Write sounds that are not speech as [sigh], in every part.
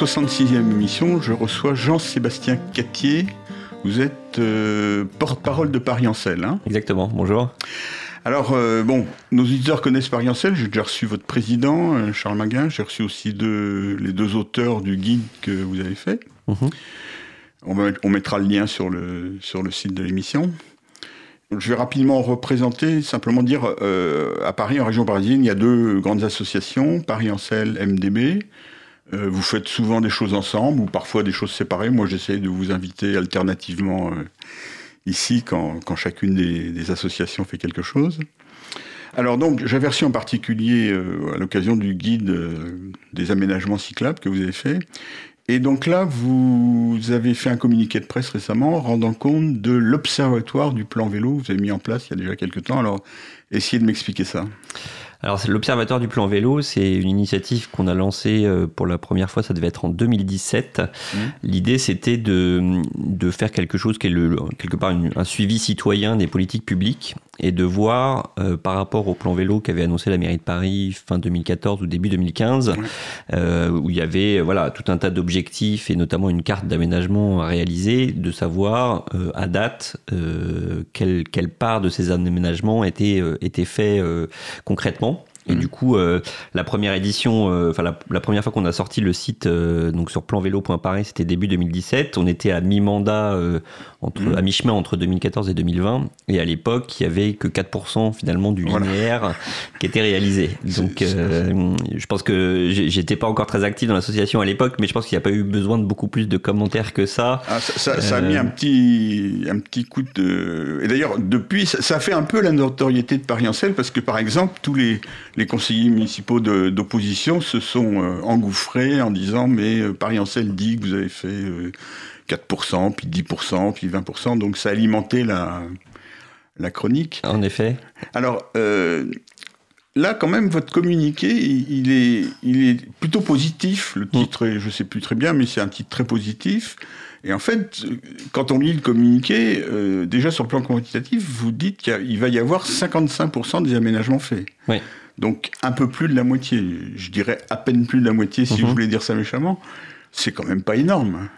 la 66e émission, je reçois Jean-Sébastien Cattier. Vous êtes euh, porte-parole de Paris Ancel. Hein Exactement, bonjour. Alors, euh, bon, nos auditeurs connaissent Paris Ancel. J'ai déjà reçu votre président, euh, Charles Maguin. J'ai reçu aussi les deux auteurs du guide que vous avez fait. Mhm. on, mettra le lien sur le, sur le site de l'émission. Je vais rapidement représenter, simplement dire, à Paris, en région parisienne, il y a deux grandes associations, Paris Ancel, MDB. Euh, vous faites souvent des choses ensemble ou parfois des choses séparées. Moi, j'essaie de vous inviter alternativement euh, ici quand, chacune des, associations fait quelque chose. Alors donc, reçu en particulier euh, à l'occasion du guide des aménagements cyclables que vous avez fait. Et donc là, vous avez fait un communiqué de presse récemment rendant compte de l'observatoire du plan vélo que vous avez mis en place il y a déjà quelques temps. Alors, essayez de m'expliquer ça. Alors, l'Observatoire du plan vélo, c'est une initiative qu'on a lancée euh, pour la première fois, ça devait être en 2017. Mmh. L'idée, c'était de, de faire quelque chose qui est le, quelque part un suivi citoyen des politiques publiques et de voir euh, par rapport au plan vélo qu'avait annoncé la mairie de Paris fin 2014 ou début 2015, euh, où il y avait voilà tout un tas d'objectifs et notamment une carte d'aménagement à réaliser, de savoir euh, à date quelle, quelle, part de ces aménagements était, était fait concrètement. Et du coup, euh, la première édition, euh, enfin la, première fois qu'on a sorti le site euh, donc sur planvélo.paris, c'était début 2017. On était à mi-mandat, entre, mmh. à mi-chemin entre 2014 et 2020. Et à l'époque, il y avait que 4% finalement du linéaire [laughs] qui était réalisé. Donc, je pense que j'étais pas encore très actif dans l'association à l'époque, mais je pense qu'il n'y a pas eu besoin de beaucoup plus de commentaires que ça. Ah, ça, ça, a mis un petit, un petit coup de. Et d'ailleurs, depuis, ça, ça, fait un peu la notoriété de Paris Ancel parce que par exemple, tous les les conseillers municipaux d'opposition se sont euh, engouffrés en disant mais euh, Paris Ancel dit que vous avez fait 4%, euh, puis 10%, puis 20%, donc ça a alimenté la, la chronique. En effet. Alors, là, quand même, votre communiqué, il est, il est plutôt positif. Le titre, je ne sais plus très bien, mais c'est un titre très positif. Et en fait, quand on lit le communiqué, déjà sur le plan quantitatif, vous dites qu'il va y avoir 55% des aménagements faits. Oui. Donc un peu plus de la moitié, je dirais à peine plus de la moitié si je mhm. voulais dire ça méchamment, c'est quand même pas énorme.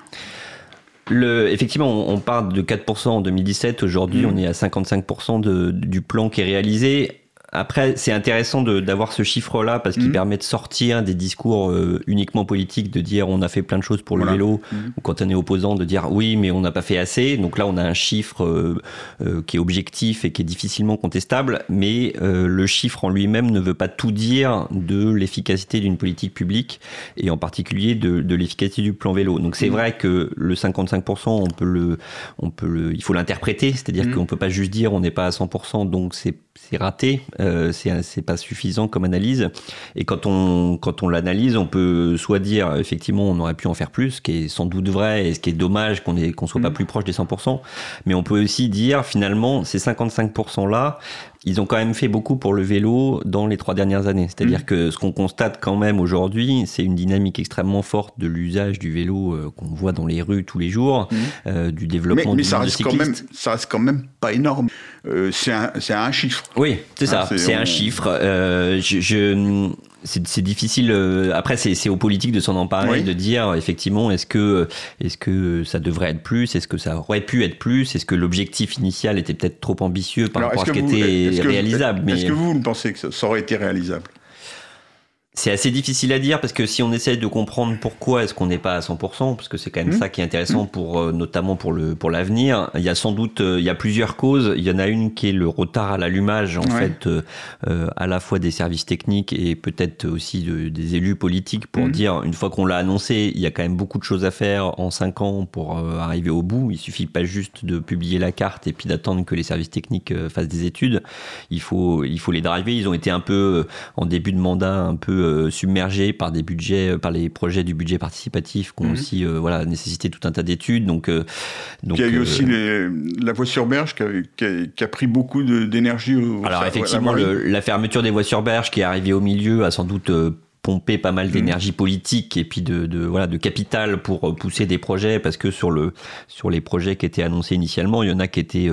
Le, effectivement, on, parle de 4% en 2017. Aujourd'hui, mhm. on est à 55% de, du plan qui est réalisé. Après, c'est intéressant d'avoir ce chiffre-là parce qu'il mhm. permet de sortir des discours euh, uniquement politiques, de dire on a fait plein de choses pour le vélo, mhm. ou quand on est opposant, de dire oui, mais on n'a pas fait assez. Donc là, on a un chiffre euh, euh, qui est objectif et qui est difficilement contestable, mais le chiffre en lui-même ne veut pas tout dire de l'efficacité d'une politique publique et en particulier de, de l'efficacité du plan vélo. Donc c'est mhm. vrai que le 55%, on peut le, on peut le, il faut l'interpréter, c'est-à-dire qu'on peut pas juste dire on n'est pas à 100%, donc c'est raté. Euh, c'est pas suffisant comme analyse. Et quand on, quand on l'analyse, on peut soit dire effectivement on aurait pu en faire plus, ce qui est sans doute vrai et ce qui est dommage qu'on qu'on soit pas mm. plus proche des 100%. Mais on peut aussi dire finalement ces 55% là, ils ont quand même fait beaucoup pour le vélo dans les trois dernières années. C'est-à-dire mm. que ce qu'on constate quand même aujourd'hui, c'est une dynamique extrêmement forte de l'usage du vélo euh, qu'on voit dans les rues tous les jours, mm. euh, du développement mais, mais ça reste quand même, ça reste quand même pas énorme. Euh, c'est un, un, chiffre. Oui, c'est ça. Ah, c'est un chiffre. je, je c'est difficile. Euh, après, c'est aux politiques de s'en emparer, de dire effectivement, est-ce que, est-ce que ça devrait être plus, est-ce que ça aurait pu être plus, est-ce que l'objectif initial était peut-être trop ambitieux par rapport à ce qui était réalisable. Est-ce que vous, vous pensez que ça aurait été réalisable? C'est assez difficile à dire parce que si on essaie de comprendre pourquoi est-ce qu'on n'est pas à 100%, parce que c'est quand même mmh. ça qui est intéressant pour euh, notamment pour le pour l'avenir. Il y a sans doute euh, il y a plusieurs causes. Il y en a une qui est le retard à l'allumage en fait euh, à la fois des services techniques et peut-être aussi des élus politiques pour mmh. dire une fois qu'on l'a annoncé, il y a quand même beaucoup de choses à faire en cinq ans pour arriver au bout. Il suffit pas juste de publier la carte et puis d'attendre que les services techniques fassent des études. Il faut il faut les driver. Ils ont été un peu en début de mandat un peu euh, submergés par des budgets, euh, par les projets du budget participatif qui ont mhm. aussi euh, voilà, nécessité tout un tas d'études. Donc, donc, il y a eu aussi la voie sur berge qui a, pris beaucoup d'énergie. Alors effectivement, la fermeture des voies sur berge qui est arrivée au milieu a sans doute pompé pas mal mhm. d'énergie politique et puis de, voilà de capital pour pousser des projets parce que sur le sur les projets qui étaient annoncés initialement il y en a qui étaient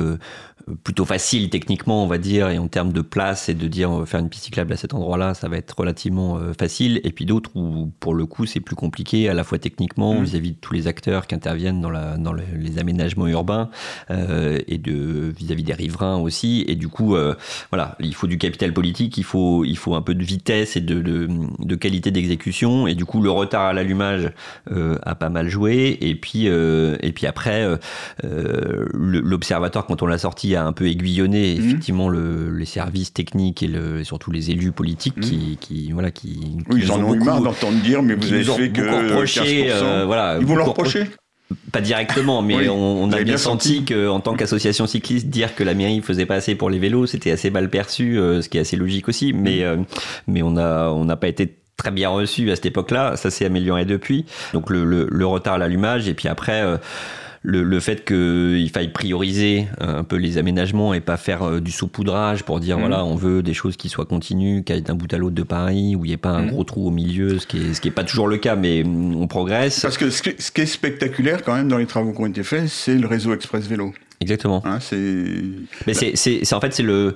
plutôt facile techniquement, on va dire, et en termes de place et de dire on va faire une piste cyclable à cet endroit-là, ça va être relativement euh, facile. Et puis d'autres où, pour le coup, c'est plus compliqué, à la fois techniquement mmh. vis-à-vis de tous les acteurs qui interviennent dans, la, dans les aménagements urbains euh, et de vis-à-vis des riverains aussi. Et du coup, euh, voilà, il faut du capital politique, il faut, il faut un peu de vitesse et de, de, de qualité d'exécution. Et du coup, le retard à l'allumage a pas mal joué. Et puis, et puis après, l'observatoire, quand on l'a sorti, a un peu aiguillonné mhm. effectivement le, les services techniques et, le, surtout les élus politiques mhm. qui, qui, voilà qui, oui, ils en ont eu marre d'entendre dire mais vous avez fait que reproché, euh, voilà, ils vont leur reprocher pas directement, mais on, a bien, senti qu'en tant qu'association cycliste, dire que la mairie faisait pas assez pour les vélos, c'était assez mal perçu, euh, ce qui est assez logique aussi. Mais, mhm. euh, mais on n'a on n'a pas été très bien reçu à cette époque-là. Ça s'est amélioré depuis. Donc le, le, le retard à l'allumage, et puis après le, le fait qu'il faille prioriser un peu les aménagements et pas faire euh, du saupoudrage pour dire mmh. voilà on veut des choses qui soient continues, qu'il y ait d'un bout à l'autre de Paris, où il n'y ait pas un mmh. gros trou au milieu, ce qui est ce qui est pas toujours le cas, mais mmh, on progresse. Parce que ce qui est spectaculaire quand même dans les travaux qui ont été faits, c'est le réseau express vélo. Exactement. Hein, c'est. Mais c'est en fait c'est le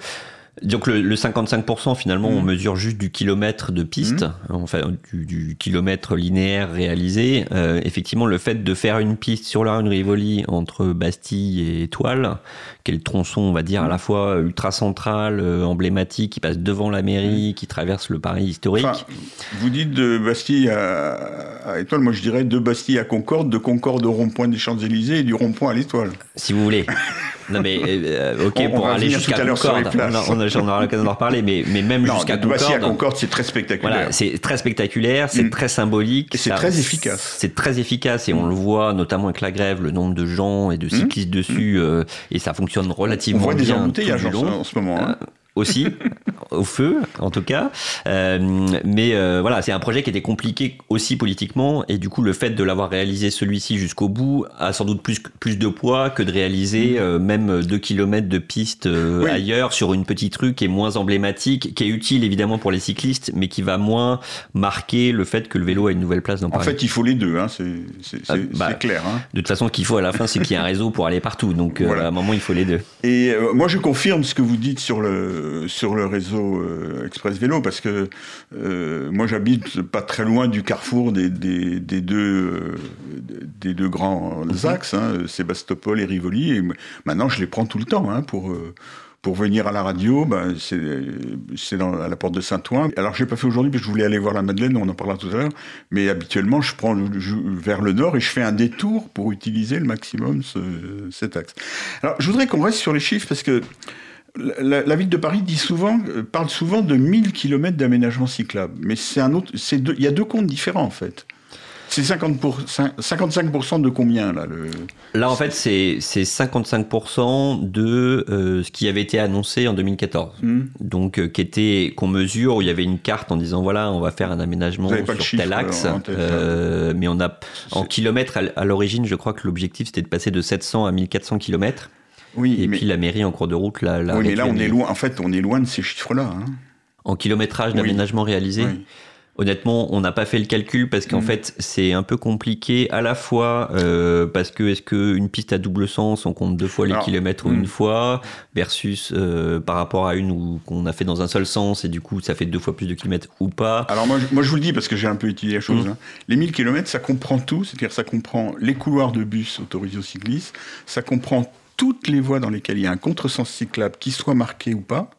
donc le, 55% finalement on mmh. mesure juste du kilomètre de piste, mmh. enfin du, kilomètre linéaire réalisé. Euh, effectivement le fait de faire une piste sur la rue de Rivoli entre Bastille et Étoile, qui est le tronçon on va dire à la fois ultra central, euh, emblématique, qui passe devant la mairie, qui traverse le Paris historique. vous dites de Bastille à, Étoile, moi je dirais de Bastille à Concorde, de Concorde au rond-point des Champs-Élysées et du rond-point à l'Étoile. Si vous voulez. [laughs] Non mais euh, ok pour aller jusqu'à Concorde, on, on, aura l'occasion d'en reparler, mais, mais même jusqu'à Concorde. à Concorde, c'est très spectaculaire. Voilà, c'est très spectaculaire, c'est mm. très symbolique. C'est très efficace. C'est très efficace et on le voit notamment avec la grève, le nombre de gens et de mm. cyclistes dessus, euh, et ça fonctionne relativement bien. On voit des embouteillages en, ce moment. Hein. Euh, aussi, [laughs] au feu en tout cas. Euh, mais euh, voilà, c'est un projet qui était compliqué aussi politiquement, et du coup le fait de l'avoir réalisé celui-ci jusqu'au bout a sans doute plus, plus de poids que de réaliser mm. euh, même 2 km de piste ailleurs sur une petite rue qui est moins emblématique, qui est utile évidemment pour les cyclistes, mais qui va moins marquer le fait que le vélo a une nouvelle place dans Paris. En fait, il faut les deux, hein, c'est ah, bah, clair. Hein. De toute façon, ce qu'il faut à la fin, c'est qu'il y ait un [laughs] réseau pour aller partout. Donc à un moment, il faut les deux. Et moi, je confirme ce que vous dites sur le euh, sur le réseau euh, Express Vélo parce que euh, moi j'habite pas très loin du carrefour des, des, deux, des deux grands mhm. axes, hein, Sébastopol et Rivoli, et maintenant je les prends tout le temps hein, pour pour venir à la radio, ben, c'est à la porte de Saint-Ouen. Alors, je n'ai pas fait aujourd'hui parce que je voulais aller voir la Madeleine, on en parlera tout à l'heure. Mais habituellement, je prends vers le nord et je fais un détour pour utiliser le maximum ce, cet axe. Alors, je voudrais qu'on reste sur les chiffres parce que la, ville de Paris dit souvent, euh, parle souvent de 1000 km d'aménagement cyclable. Mais c'est un autre, il y a deux comptes différents en fait. C'est 55% de combien là le... Là en fait c'est 55% de euh, ce qui avait été annoncé en 2014. Hmm. Donc euh, qui qu'on mesure où il y avait une carte en disant voilà on va faire un aménagement sur tel axe. mais on a en kilomètres à, l'origine je crois que l'objectif c'était de passer de 700 à 1400 kilomètres. Oui, et puis la mairie en cours de route là. oui, mais là on est loin. En fait, on est loin de ces chiffres-là. Hein. En kilométrage d'aménagement réalisé. Honnêtement, on n'a pas fait le calcul parce qu'en mm. fait, c'est un peu compliqué à la fois euh, parce que est-ce qu'une piste à double sens, on compte deux fois les kilomètres ou mm. une fois, versus euh, par rapport à une qu'on a fait dans un seul sens et du coup, ça fait deux fois plus de kilomètres ou pas. Alors moi, moi je vous le dis parce que j'ai un peu étudié la chose. Mm. Hein. Les 1000 kilomètres, ça comprend tout, c'est-à-dire ça comprend les couloirs de bus autorisés aux cyclistes, ça comprend toutes les voies dans lesquelles il y a un contresens cyclable, qui soit marqué ou pas,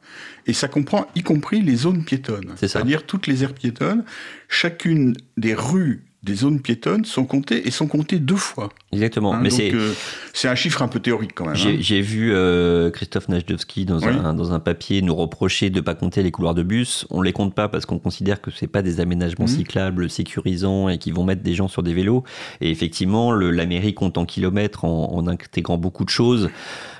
et ça comprend y compris les zones piétonnes, c'est-à-dire toutes les aires piétonnes. Chacune des rues des zones piétonnes sont comptées et sont comptées deux fois. Exactement. Hein, mais c'est euh, c'est un chiffre un peu théorique quand même. J'ai hein. vu euh, Christophe Najdowski dans, un, dans un papier nous reprocher de ne pas compter les couloirs de bus. On les compte pas parce qu'on considère que c'est pas des aménagements mmh. cyclables sécurisants et qui vont mettre des gens sur des vélos. Et effectivement, le, la mairie compte en kilomètres en, en intégrant beaucoup de choses.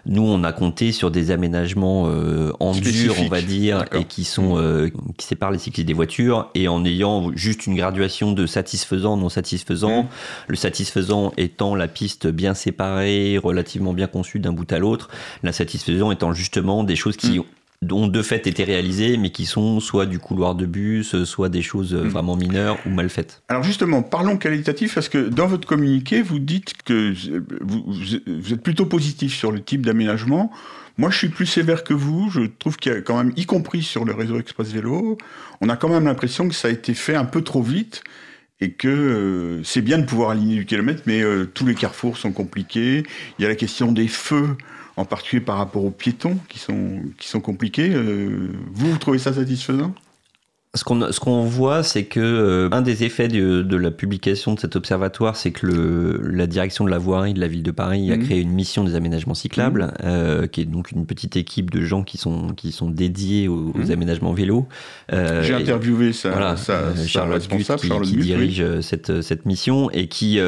Nous, on a compté sur des aménagements euh, en dur, on va dire, et qui sont euh, qui séparent les cyclistes des voitures, et en ayant juste une graduation de satisfaisant, non satisfaisant. Mmh. Le satisfaisant étant la piste bien séparée, relativement bien conçue d'un bout à l'autre. L'insatisfaisant étant justement des choses qui mmh ont de fait été réalisées, mais qui sont soit du couloir de bus, soit des choses mm. vraiment mineures ou mal faites. Alors justement, parlons qualitatif, parce que dans votre communiqué, vous dites que vous, êtes plutôt positif sur le type d'aménagement. Moi, je suis plus sévère que vous. Je trouve qu'il y a quand même, y compris sur le réseau Express Vélo, on a quand même l'impression que ça a été fait un peu trop vite et que euh, c'est bien de pouvoir aligner du kilomètre, mais euh, tous les carrefours sont compliqués. Il y a la question des feux en particulier par rapport aux piétons qui sont, qui sont compliqués. Euh, vous, vous trouvez ça satisfaisant? Ce qu'on ce qu'on voit, c'est que euh, un des effets de, de, la publication de cet observatoire, c'est que le, la direction de la voirie de la ville de Paris a mhm. créé une mission des aménagements cyclables, mhm. euh, qui est donc une petite équipe de gens qui sont qui sont dédiés aux, mhm. aménagements vélos. Euh, J'ai interviewé ça, voilà, Charlotte Gut, qui, qui dirige cette cette mission et qui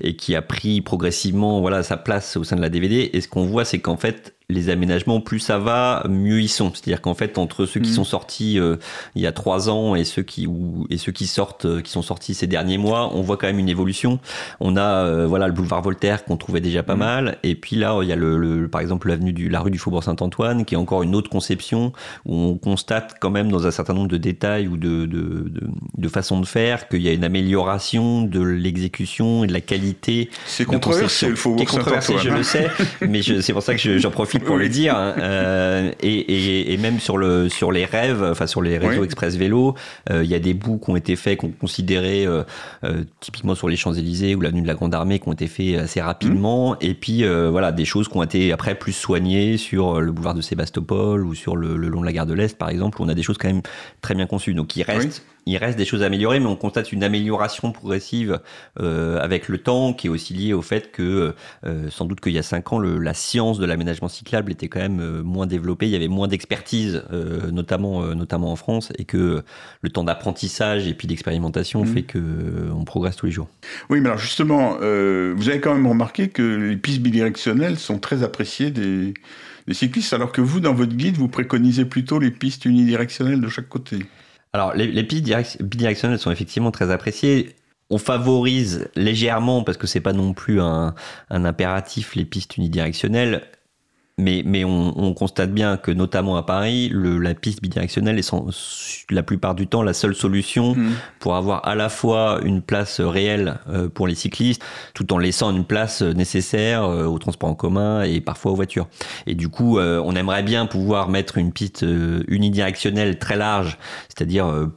et qui a pris progressivement voilà sa place au sein de la DVD. Et ce qu'on voit, c'est qu'en fait les aménagements, plus ça va, mieux ils sont. C'est-à-dire qu'en fait, entre ceux qui mm. sont sortis euh, il y a trois ans et ceux qui ou, et ceux qui sortent, euh, qui sont sortis ces derniers mois, on voit quand même une évolution. On a euh, voilà le boulevard Voltaire qu'on trouvait déjà pas mm. mal, et puis là il y a le, par exemple l'avenue du la rue du Faubourg Saint-Antoine qui est encore une autre conception où on constate quand même dans un certain nombre de détails ou de de, de, de façons de faire qu'il y a une amélioration de l'exécution et de la qualité. C'est controversé le Faubourg Saint-Antoine. Je le sais, mais c'est pour ça que j'en profite pour le dire. Hein. Euh, et, même sur, le, sur les rêves, enfin sur les réseaux express vélo, euh, il y a des bouts qui ont été faits, qu'on considérait euh, typiquement sur les Champs-Élysées ou l'avenue de la Grande Armée, qui ont été faits assez rapidement. Mmh. Et puis voilà, des choses qui ont été après plus soignées sur le boulevard de Sébastopol ou sur le, long de la gare de l'Est, par exemple, où on a des choses quand même très bien conçues. Donc il reste il reste des choses à améliorer, mais on constate une amélioration progressive euh, avec le temps, qui est aussi liée au fait que, euh, sans doute qu'il y a cinq ans, le, la science de l'aménagement cyclable était quand même euh, moins développée, il y avait moins d'expertise, euh, notamment, notamment en France, et que le temps d'apprentissage et puis d'expérimentation mmh. fait que on progresse tous les jours. Oui, mais alors justement, vous avez quand même remarqué que les pistes bidirectionnelles sont très appréciées des, des cyclistes, alors que vous, dans votre guide, vous préconisez plutôt les pistes unidirectionnelles de chaque côté. Alors, les, pistes bidirectionnelles sont effectivement très appréciées. On favorise légèrement, parce que c'est pas non plus un, un impératif, les pistes unidirectionnelles, mais, mais on, on, constate bien que, notamment à Paris, le, la piste bidirectionnelle est sans, la plupart du temps la seule solution mmh. pour avoir à la fois une place réelle euh, pour les cyclistes, tout en laissant une place nécessaire euh, au transport en commun et parfois aux voitures. Et du coup, euh, on aimerait bien pouvoir mettre une piste unidirectionnelle très large, c'est-à-dire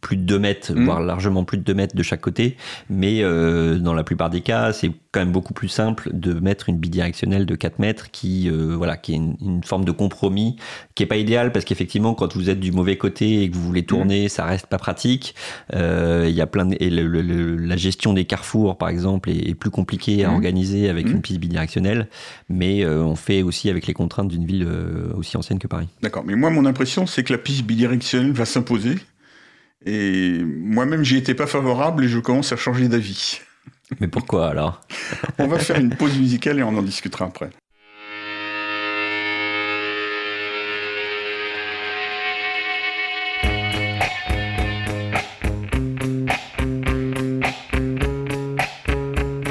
plus de 2 mètres, mmh. voire largement plus de 2 mètres de chaque côté. Mais dans la plupart des cas, c'est quand même beaucoup plus simple de mettre une bidirectionnelle de 4 mètres qui voilà, qui est une, forme de compromis qui est pas idéal parce qu'effectivement, quand vous êtes du mauvais côté et que vous voulez tourner, mm. ça reste pas pratique. Euh, il y a plein et la gestion des carrefours, par exemple, est, plus compliquée à mm. organiser avec mm. une piste bidirectionnelle, mais euh, on fait aussi avec les contraintes d'une ville euh, aussi ancienne que Paris. D'accord, mais moi, mon impression, c'est que la piste bidirectionnelle va s'imposer. Et moi-même, j'y étais pas favorable et je commence à changer d'avis. Mais pourquoi alors? [laughs] On va faire une pause musicale et on en discutera après.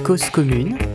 Cause commune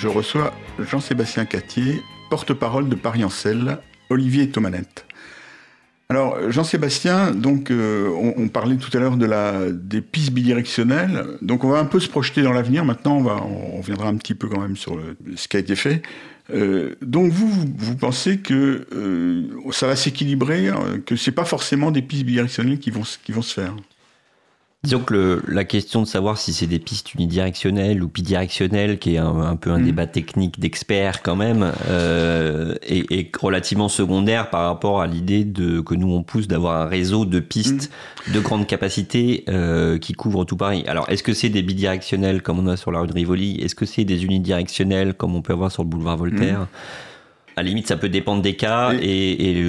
je reçois Jean-Sébastien Catier, porte-parole de Paris Selle, Olivier Thomanette. Alors, Jean-Sébastien, donc, euh, on, parlait tout à l'heure de des pistes bidirectionnelles. Donc, on va un peu se projeter dans l'avenir. Maintenant, on, va, reviendra un petit peu quand même sur ce qui a été fait. Euh, donc, vous, vous, pensez que euh, ça va s'équilibrer, que c'est pas forcément des pistes bidirectionnelles qui vont se faire? Disons que le- la question de savoir si c'est des pistes unidirectionnelles ou bidirectionnelles, qui est un, un peu un Mhm. débat technique d'experts quand même, euh, est, est relativement secondaire par rapport à l'idée de que nous on pousse d'avoir un réseau de pistes de grande capacité euh, qui couvrent tout Paris. Alors est-ce que c'est des bidirectionnelles comme on a sur la rue de Rivoli? Est-ce que c'est des unidirectionnelles comme on peut avoir sur le boulevard Voltaire? À la limite, ça peut dépendre des cas et,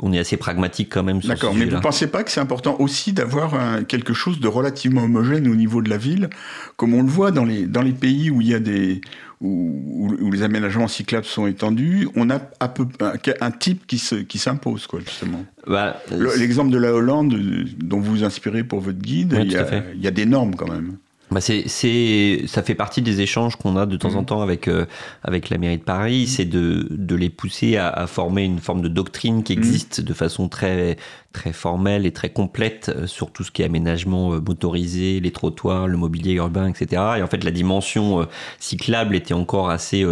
on est assez pragmatique quand même sur ce D'accord, mais vous pensez pas que c'est important aussi d'avoir un- quelque chose de relativement homogène au niveau de la ville, comme on le voit dans les, dans les pays où il y a des où, où- où les aménagements cyclables sont étendus, on a à peu, un, un type qui se- qui s'impose quoi justement. Bah, Le- L'exemple de la Hollande euh, dont vous vous inspirez pour votre guide, Oui, il, y tout à a, fait. il y a des normes quand même. Bah c'est, c'est, ça fait partie des échanges qu'on a de temps en Mhm. temps avec, euh, avec la mairie de Paris, c'est de, de les pousser à, à former une forme de doctrine qui Mhm. existe de façon très, très formelle et très complète euh, sur tout ce qui est aménagement euh, motorisé, les trottoirs, le mobilier urbain, etc. Et en fait, la dimension euh, cyclable était encore assez,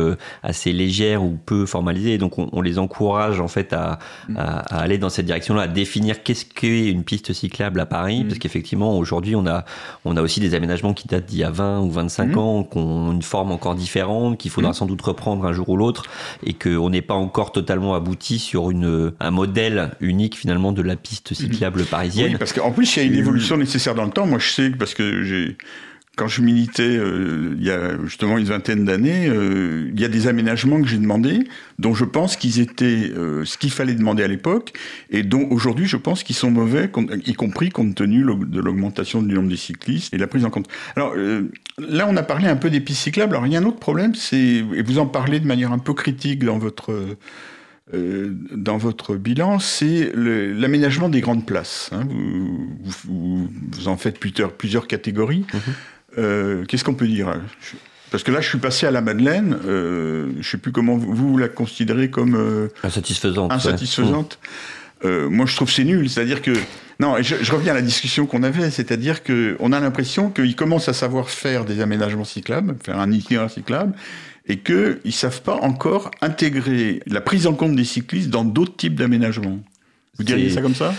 assez légère ou peu formalisée. Donc, on, on les encourage en fait à, à, à aller dans cette direction-là, à définir qu'est-ce qu'est une piste cyclable à Paris, Mhm. parce qu'effectivement, aujourd'hui, on a, on a aussi des aménagements qui datent d'il y a 20 ou 25 Mhm. ans, qui ont une forme encore différente, qu'il faudra sans doute reprendre un jour ou l'autre, et qu'on n'est pas encore totalement abouti sur une, un modèle unique finalement de la piste cyclable parisienne. Oui, parce qu'en plus, il y a une évolution nécessaire dans le temps. Moi, je sais, parce que j'ai, quand je militais euh, il y a justement une vingtaine d'années, euh, il y a des aménagements que j'ai demandés, dont je pense qu'ils étaient euh, ce qu'il fallait demander à l'époque, et dont aujourd'hui, je pense qu'ils sont mauvais, y compris compte tenu de l'augmentation du nombre des cyclistes et de la prise en compte. Alors là, on a parlé un peu des pistes cyclables. Alors il y a un autre problème, c'est, et vous en parlez de manière un peu critique dans votre euh, dans votre bilan, c'est l'aménagement des grandes places. hein. Vous, vous- vous en faites plusieurs, plusieurs catégories. Mhm. Euh, Qu'est-ce qu'on peut dire Je- Parce que là, je suis passé à la Madeleine. Euh, je ne sais plus comment vous, vous la considérez comme Insatisfaisante. ouais. insatisfaisante. Moi, je trouve que c'est nul. C'est-à-dire que non, je reviens à la discussion qu'on avait. C'est-à-dire que on a l'impression qu'ils commencent à savoir faire des aménagements cyclables, faire un itinéraire cyclable, et qu'ils ne savent pas encore intégrer la prise en compte des cyclistes dans d'autres types d'aménagements. Vous diriez ça comme ça?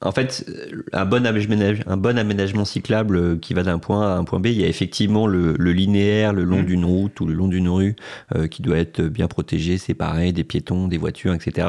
En fait, un bon, aménagement, un bon aménagement cyclable euh, qui va d'un point A à un point B, il y a effectivement le, le linéaire le long Mm. d'une route ou le long d'une rue euh, qui doit être bien protégé, séparé des piétons, des voitures, etc.,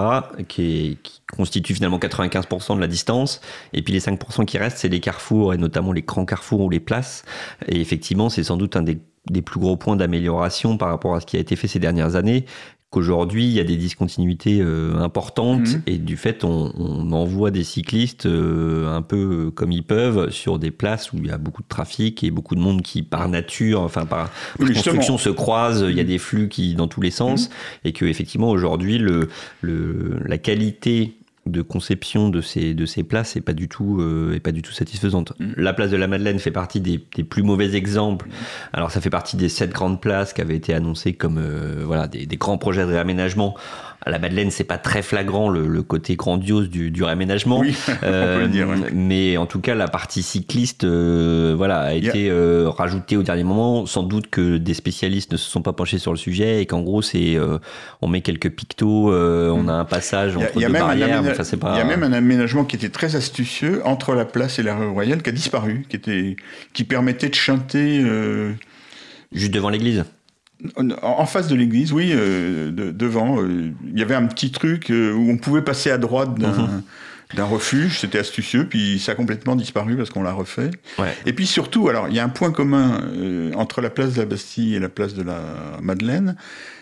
qui, est- qui constitue finalement 95% de la distance. Et puis les 5% qui restent, c'est les carrefours et notamment les grands carrefours ou les places. Et effectivement, c'est sans doute un des, des plus gros points d'amélioration par rapport à ce qui a été fait ces dernières années qu'aujourd'hui il y a des discontinuités euh, importantes Mhm. et du fait on, on envoie des cyclistes euh, un peu comme ils peuvent sur des places où il y a beaucoup de trafic et beaucoup de monde qui par nature enfin par, construction se croise il y a Mhm. des flux qui dans tous les sens et que effectivement aujourd'hui le, le la qualité de conception de ces de ces places est pas du tout euh, est pas du tout satisfaisante. Mhm. La place de la Madeleine fait partie des, des plus mauvais exemples. Alors ça fait partie des sept grandes places qui avaient été annoncées comme euh, voilà des, des grands projets de réaménagement. À la Madeleine, c'est pas très flagrant le, le côté grandiose du, du réaménagement. Oui, [laughs] on peut le dire. ouais. Euh, Mais en tout cas, la partie cycliste, euh, voilà, a été euh, rajoutée au dernier moment. Sans doute que des spécialistes ne se sont pas penchés sur le sujet et qu'en gros, c'est euh, on met quelques pictos, euh, on a un passage Il y a- entre a deux barrières. Enfin, pas. il y a même un aménagement qui était très astucieux entre la place et la rue Royale qui a disparu, qui, était, qui permettait de chanter euh, juste devant l'église. En, face de l'église, oui, euh, de- devant. euh, Il y avait un petit truc euh, où on pouvait passer à droite d'un Mhm. d'un refuge. C'était astucieux, puis ça a complètement disparu parce qu'on l'a refait. Ouais. Et puis surtout, alors il y a un point commun euh, entre la place de la Bastille et la place de la Madeleine,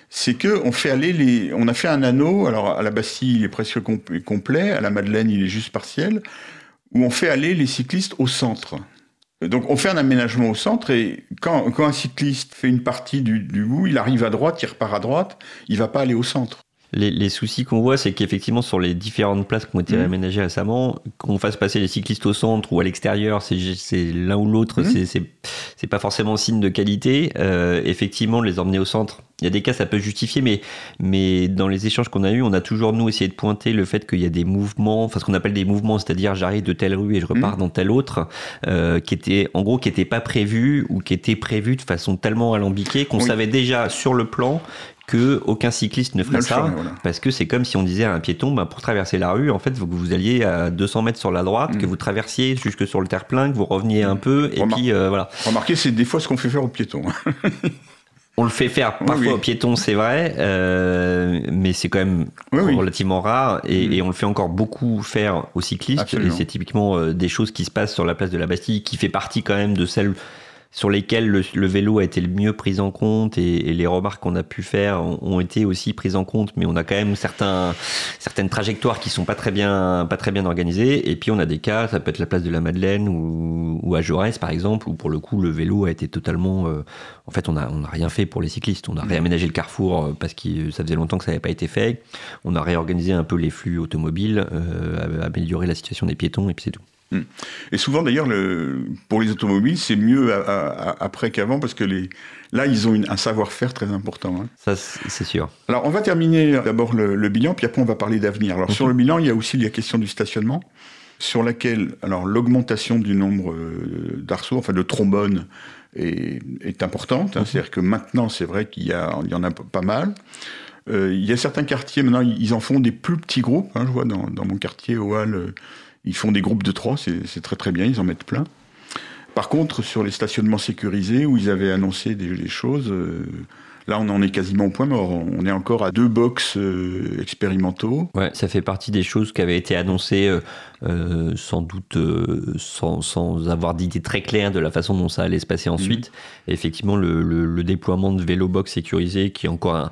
c'est que on fait aller les, on a fait un anneau. Alors à la Bastille, il est presque com- complet, à la Madeleine, il est juste partiel, où on fait aller les cyclistes au centre. Donc on fait un aménagement au centre et quand, quand un cycliste fait une partie du, du bout, il arrive à droite, il repart à droite, il va pas aller au centre. Les, les soucis qu'on voit, c'est qu'effectivement, sur les différentes places qui ont été Mhm. aménagées récemment, qu'on fasse passer les cyclistes au centre ou à l'extérieur, c'est l'un ou l'autre, Mhm. c'est- pas forcément signe de qualité. Euh, effectivement, les emmener au centre, il y a des cas, ça peut justifier, mais, mais dans les échanges qu'on a eus, on a toujours, nous, essayé de pointer le fait qu'il y a des mouvements, enfin, ce qu'on appelle des mouvements, c'est-à-dire j'arrive de telle rue et je repars dans telle autre, euh, qui étaient, en gros, qui n'étaient pas prévus ou qui étaient prévus de façon tellement alambiquée qu'on Oui. savait déjà sur le plan que aucun cycliste ne ferait ça. voilà. Parce que c'est comme si on disait à un piéton, bah, pour traverser la rue, en fait, faut que vous alliez à 200 mètres sur la droite, Mm. que vous traversiez jusque sur le terre-plein, que vous reveniez un peu, et Remar- puis euh, voilà. Remarquez, c'est des fois ce qu'on fait faire aux piétons. On le fait faire parfois oui. aux piétons, c'est vrai, euh, mais c'est quand même Oui, relativement rare, et, Mm. et on le fait encore beaucoup faire aux cyclistes, Absolument. et c'est typiquement euh, des choses qui se passent sur la place de la Bastille, qui fait partie quand même de celles sur lesquelles le, le vélo a été le mieux pris en compte et, et les remarques qu'on a pu faire ont, ont été aussi prises en compte. Mais on a quand même certains, certaines trajectoires qui sont pas très bien pas très bien organisées. Et puis on a des cas ça peut être la place de la Madeleine ou, ou à Jaurès par exemple où pour le coup le vélo a été totalement euh, en fait on a on a rien fait pour les cyclistes. On a réaménagé le carrefour euh, parce que ça faisait longtemps que ça n'avait pas été fait. On a réorganisé un peu les flux automobiles euh, amélioré la situation des piétons et puis c'est tout Et souvent, d'ailleurs, le, pour les automobiles, c'est mieux à- à- à- après qu'avant parce que les, là, ils ont une- un savoir-faire très important. hein. ça c'est sûr Alors, on va terminer d'abord le, le bilan, puis après, on va parler d'avenir. Alors, sur le bilan, il y a aussi la question du stationnement, sur laquelle, alors, l'augmentation du nombre euh, d'arceaux, enfin, de trombones, est, est importante. hein. C'est-à-dire que maintenant, c'est vrai qu'il y, a- il y en a pas mal. Euh, il y a certains quartiers, maintenant, ils en font des plus petits groupes. hein. je vois dans, dans mon quartier, au Hall, euh, ils font des groupes de trois, c'est très très bien, ils en mettent plein. Par contre, sur les stationnements sécurisés, où ils avaient annoncé des, des choses, euh, là on en est quasiment au point mort. On est encore à deux box euh, expérimentaux. Ouais, ça fait partie des choses qui avaient été annoncées euh, sans doute sans, sans avoir d'idée très claire de la façon dont ça allait se passer ensuite. Et effectivement, le, le- le déploiement de vélo box sécurisé, qui est encore un,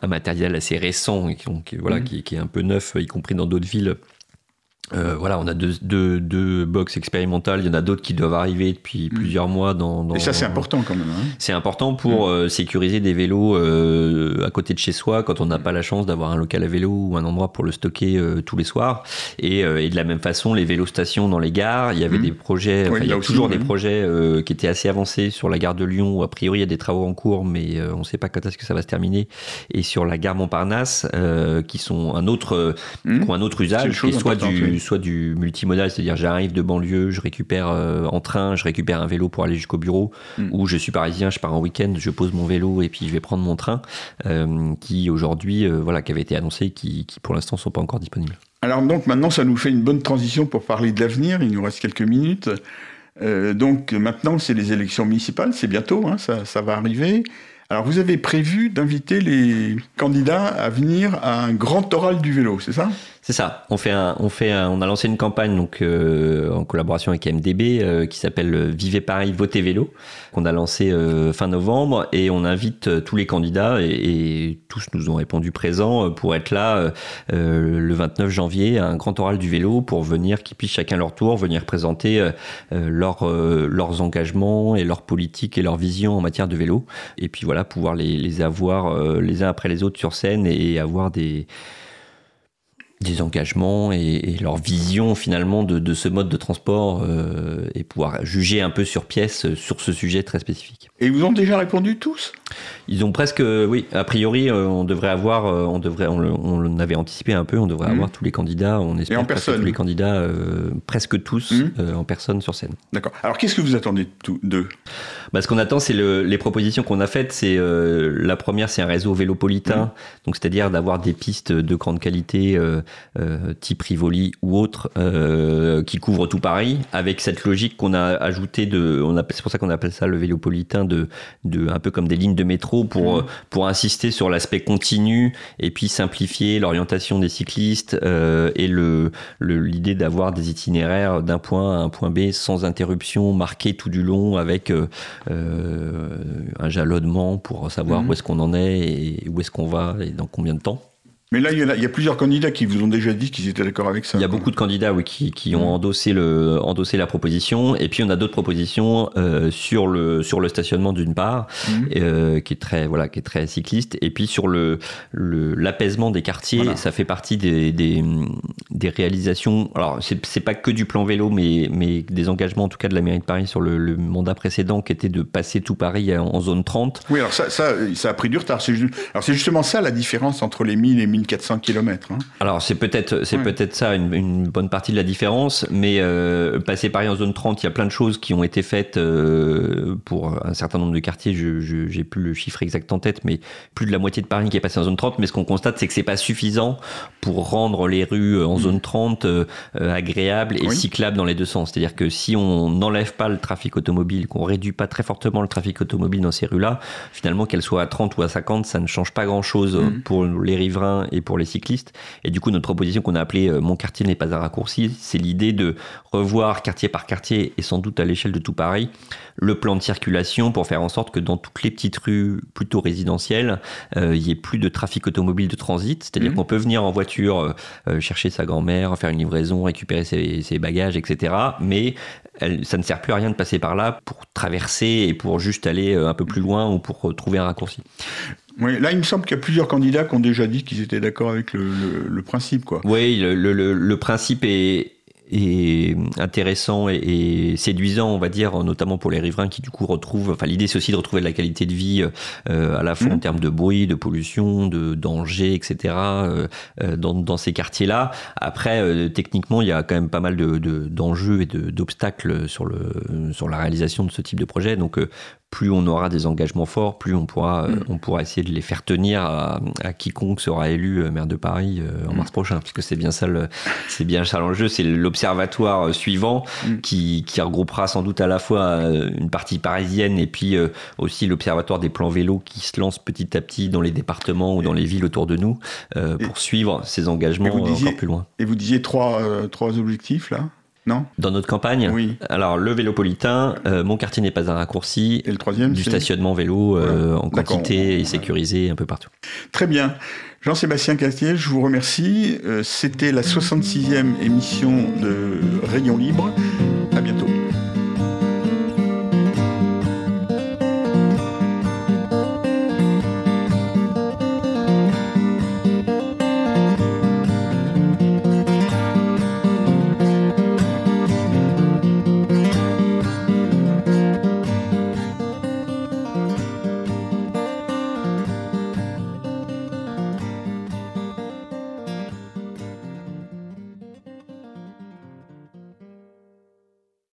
un matériel assez récent et qui, donc, voilà, qui, qui est un peu neuf, y compris dans d'autres villes. Euh, voilà, on a deux, deux, deux box expérimentales. Il y en a d'autres qui doivent arriver depuis plusieurs mois. Dans, dans- Et ça, c'est important quand même. hein. c'est important pour euh, sécuriser des vélos euh, à côté de chez soi quand on n'a pas la chance d'avoir un local à vélo ou un endroit pour le stocker euh, tous les soirs. Et, euh, et de la même façon, les vélostations dans les gares, il y avait des projets, Oui, il y a aussi, toujours des projets euh, qui étaient assez avancés sur la gare de Lyon où a priori il y a des travaux en cours, mais euh, on ne sait pas quand est-ce que ça va se terminer. Et sur la gare Montparnasse, euh, qui sont un autre, qui ont un autre usage, qui soit importante, du, soit du multimodal, c'est-à-dire j'arrive de banlieue, je récupère euh, en train, je récupère un vélo pour aller jusqu'au bureau, Mm. ou je suis parisien, je pars en week-end, je pose mon vélo et puis je vais prendre mon train, euh, qui aujourd'hui, euh, voilà, qui avait été annoncé, qui, qui pour l'instant sont pas encore disponibles. Alors donc maintenant, ça nous fait une bonne transition pour parler de l'avenir. Il nous reste quelques minutes. Donc maintenant, c'est les élections municipales. C'est bientôt, hein, ça, ça va arriver. Alors vous avez prévu d'inviter les candidats à venir à un grand oral du vélo, c'est ça? C'est ça. On fait un, on fait un- on a lancé une campagne donc euh, en collaboration avec MDB euh, qui s'appelle euh, Vivez Paris, votez vélo, qu'on a lancé fin novembre et on invite tous les candidats et, tous nous ont répondu présents pour être là le 29 janvier à un grand oral du vélo pour venir qu'ils puissent chacun leur tour venir présenter leur, leurs engagements et leurs politiques et leurs visions en matière de vélo et puis voilà pouvoir les, avoir les uns après les autres sur scène et avoir des des engagements et, leur vision finalement de, ce mode de transport euh, et pouvoir juger un peu sur pièce sur ce sujet très spécifique. Et ils vous ont déjà répondu tous? Ils ont presque, oui, a priori, euh, on devrait avoir, euh, on devrait, on, on l'avait anticipé un peu, on devrait Mhm. avoir tous les candidats, on espère en presque personne tous les candidats, euh, presque tous Mhm. euh, en personne sur scène. D'accord. Alors qu'est-ce que vous attendez d'eux? Bah, ce qu'on attend, c'est le- les propositions qu'on a faites. C'est euh, la première, c'est un réseau vélopolitain, Mhm. donc c'est-à-dire d'avoir des pistes de grande qualité, euh, euh, type Rivoli ou autre, euh, qui couvrent tout Paris, avec cette logique qu'on a ajoutée de, on appelle, c'est pour ça qu'on appelle ça le vélopolitain, de, de un peu comme des lignes de métro pour, pour insister sur l'aspect continu et puis simplifier l'orientation des cyclistes euh, et le, le- l'idée d'avoir des itinéraires d'un point à un point B sans interruption, marqués tout du long avec euh, euh, un jalonnement pour savoir Mhm. où est-ce qu'on en est et où est-ce qu'on va et dans combien de temps. Mais là, il y, a, il y a plusieurs candidats qui vous ont déjà dit qu'ils étaient d'accord avec ça. Il y a beaucoup de candidats oui, qui, qui ont endossé, le, endossé la proposition. Et puis on a d'autres propositions euh, sur, le, sur le stationnement d'une part, Mhm. euh, qui, est très, voilà, qui est très cycliste. Et puis sur le, le- l'apaisement des quartiers, Voilà. ça fait partie des, des, des réalisations. Alors c'est, pas que du plan vélo, mais, mais des engagements en tout cas de la mairie de Paris sur le, le mandat précédent qui était de passer tout Paris en, en zone 30. Oui, alors ça, ça, ça a pris du retard. C'est ju- Alors c'est justement ça la différence entre les 1000 et 1400 km. Alors c'est peut-être c'est Ouais. peut-être ça une, une bonne partie de la différence, mais euh, passer Paris en zone 30, il y a plein de choses qui ont été faites euh, pour un certain nombre de quartiers. Je j'ai plus le chiffre exact en tête, mais plus de la moitié de Paris qui est passé en zone 30. Mais ce qu'on constate, c'est que c'est pas suffisant pour rendre les rues en zone 30 euh, euh, agréables et Oui. cyclables dans les deux sens. C'est-à-dire que si on n'enlève pas le trafic automobile, qu'on réduit pas très fortement le trafic automobile dans ces rues-là, finalement qu'elles soient à 30 ou à 50, ça ne change pas grand-chose Mhm. pour les riverains et pour les cyclistes. Et du coup, notre proposition qu'on a appelée euh, Mon quartier n'est pas un raccourci, c'est l'idée de revoir quartier par quartier et sans doute à l'échelle de tout Paris le plan de circulation pour faire en sorte que dans toutes les petites rues plutôt résidentielles, euh, il y ait plus de trafic automobile de transit. C'est-à-dire Mhm. qu'on peut venir en voiture euh, chercher sa grand-mère, faire une livraison, récupérer ses, ses bagages, etc. Mais ça ne sert plus à rien de passer par là pour traverser et pour juste aller un peu plus loin ou pour trouver un raccourci. Oui, là, il me semble qu'il y a plusieurs candidats qui ont déjà dit qu'ils étaient d'accord avec le, le- le principe. Quoi. Oui, le, le- principe est, est intéressant et, et séduisant, on va dire, notamment pour les riverains qui du coup retrouvent. Enfin, l'idée c'est aussi de retrouver de la qualité de vie euh, à la fois en termes de bruit, de pollution, de danger, etc. euh, euh, dans, dans ces quartiers-là. Après, euh, techniquement, il y a quand même pas mal de, de- d'enjeux et de, d'obstacles sur le sur la réalisation de ce type de projet. Donc euh, plus on aura des engagements forts, plus on pourra, euh, Mm. on pourra essayer de les faire tenir à, à quiconque sera élu euh, maire de Paris euh, en Mm. mars prochain, parce que c'est bien ça, le- c'est bien ça l'enjeu, c'est l'observatoire suivant Mm. qui, qui regroupera sans doute à la fois une partie parisienne et puis aussi l'observatoire des plans vélos qui se lance petit à petit dans les départements ou dans les villes autour de nous pour suivre ces engagements disiez- encore plus loin. Et vous disiez trois, trois objectifs, là? Non Dans notre campagne, Oui. alors le vélopolitain, euh, mon quartier n'est pas un raccourci, Et le troisième du stationnement vélo euh, Voilà. en quantité et sécurisé un peu partout. Très bien. Jean-Sébastien Castier, je vous remercie. Euh, C'était la 66e émission de Rayon Libre.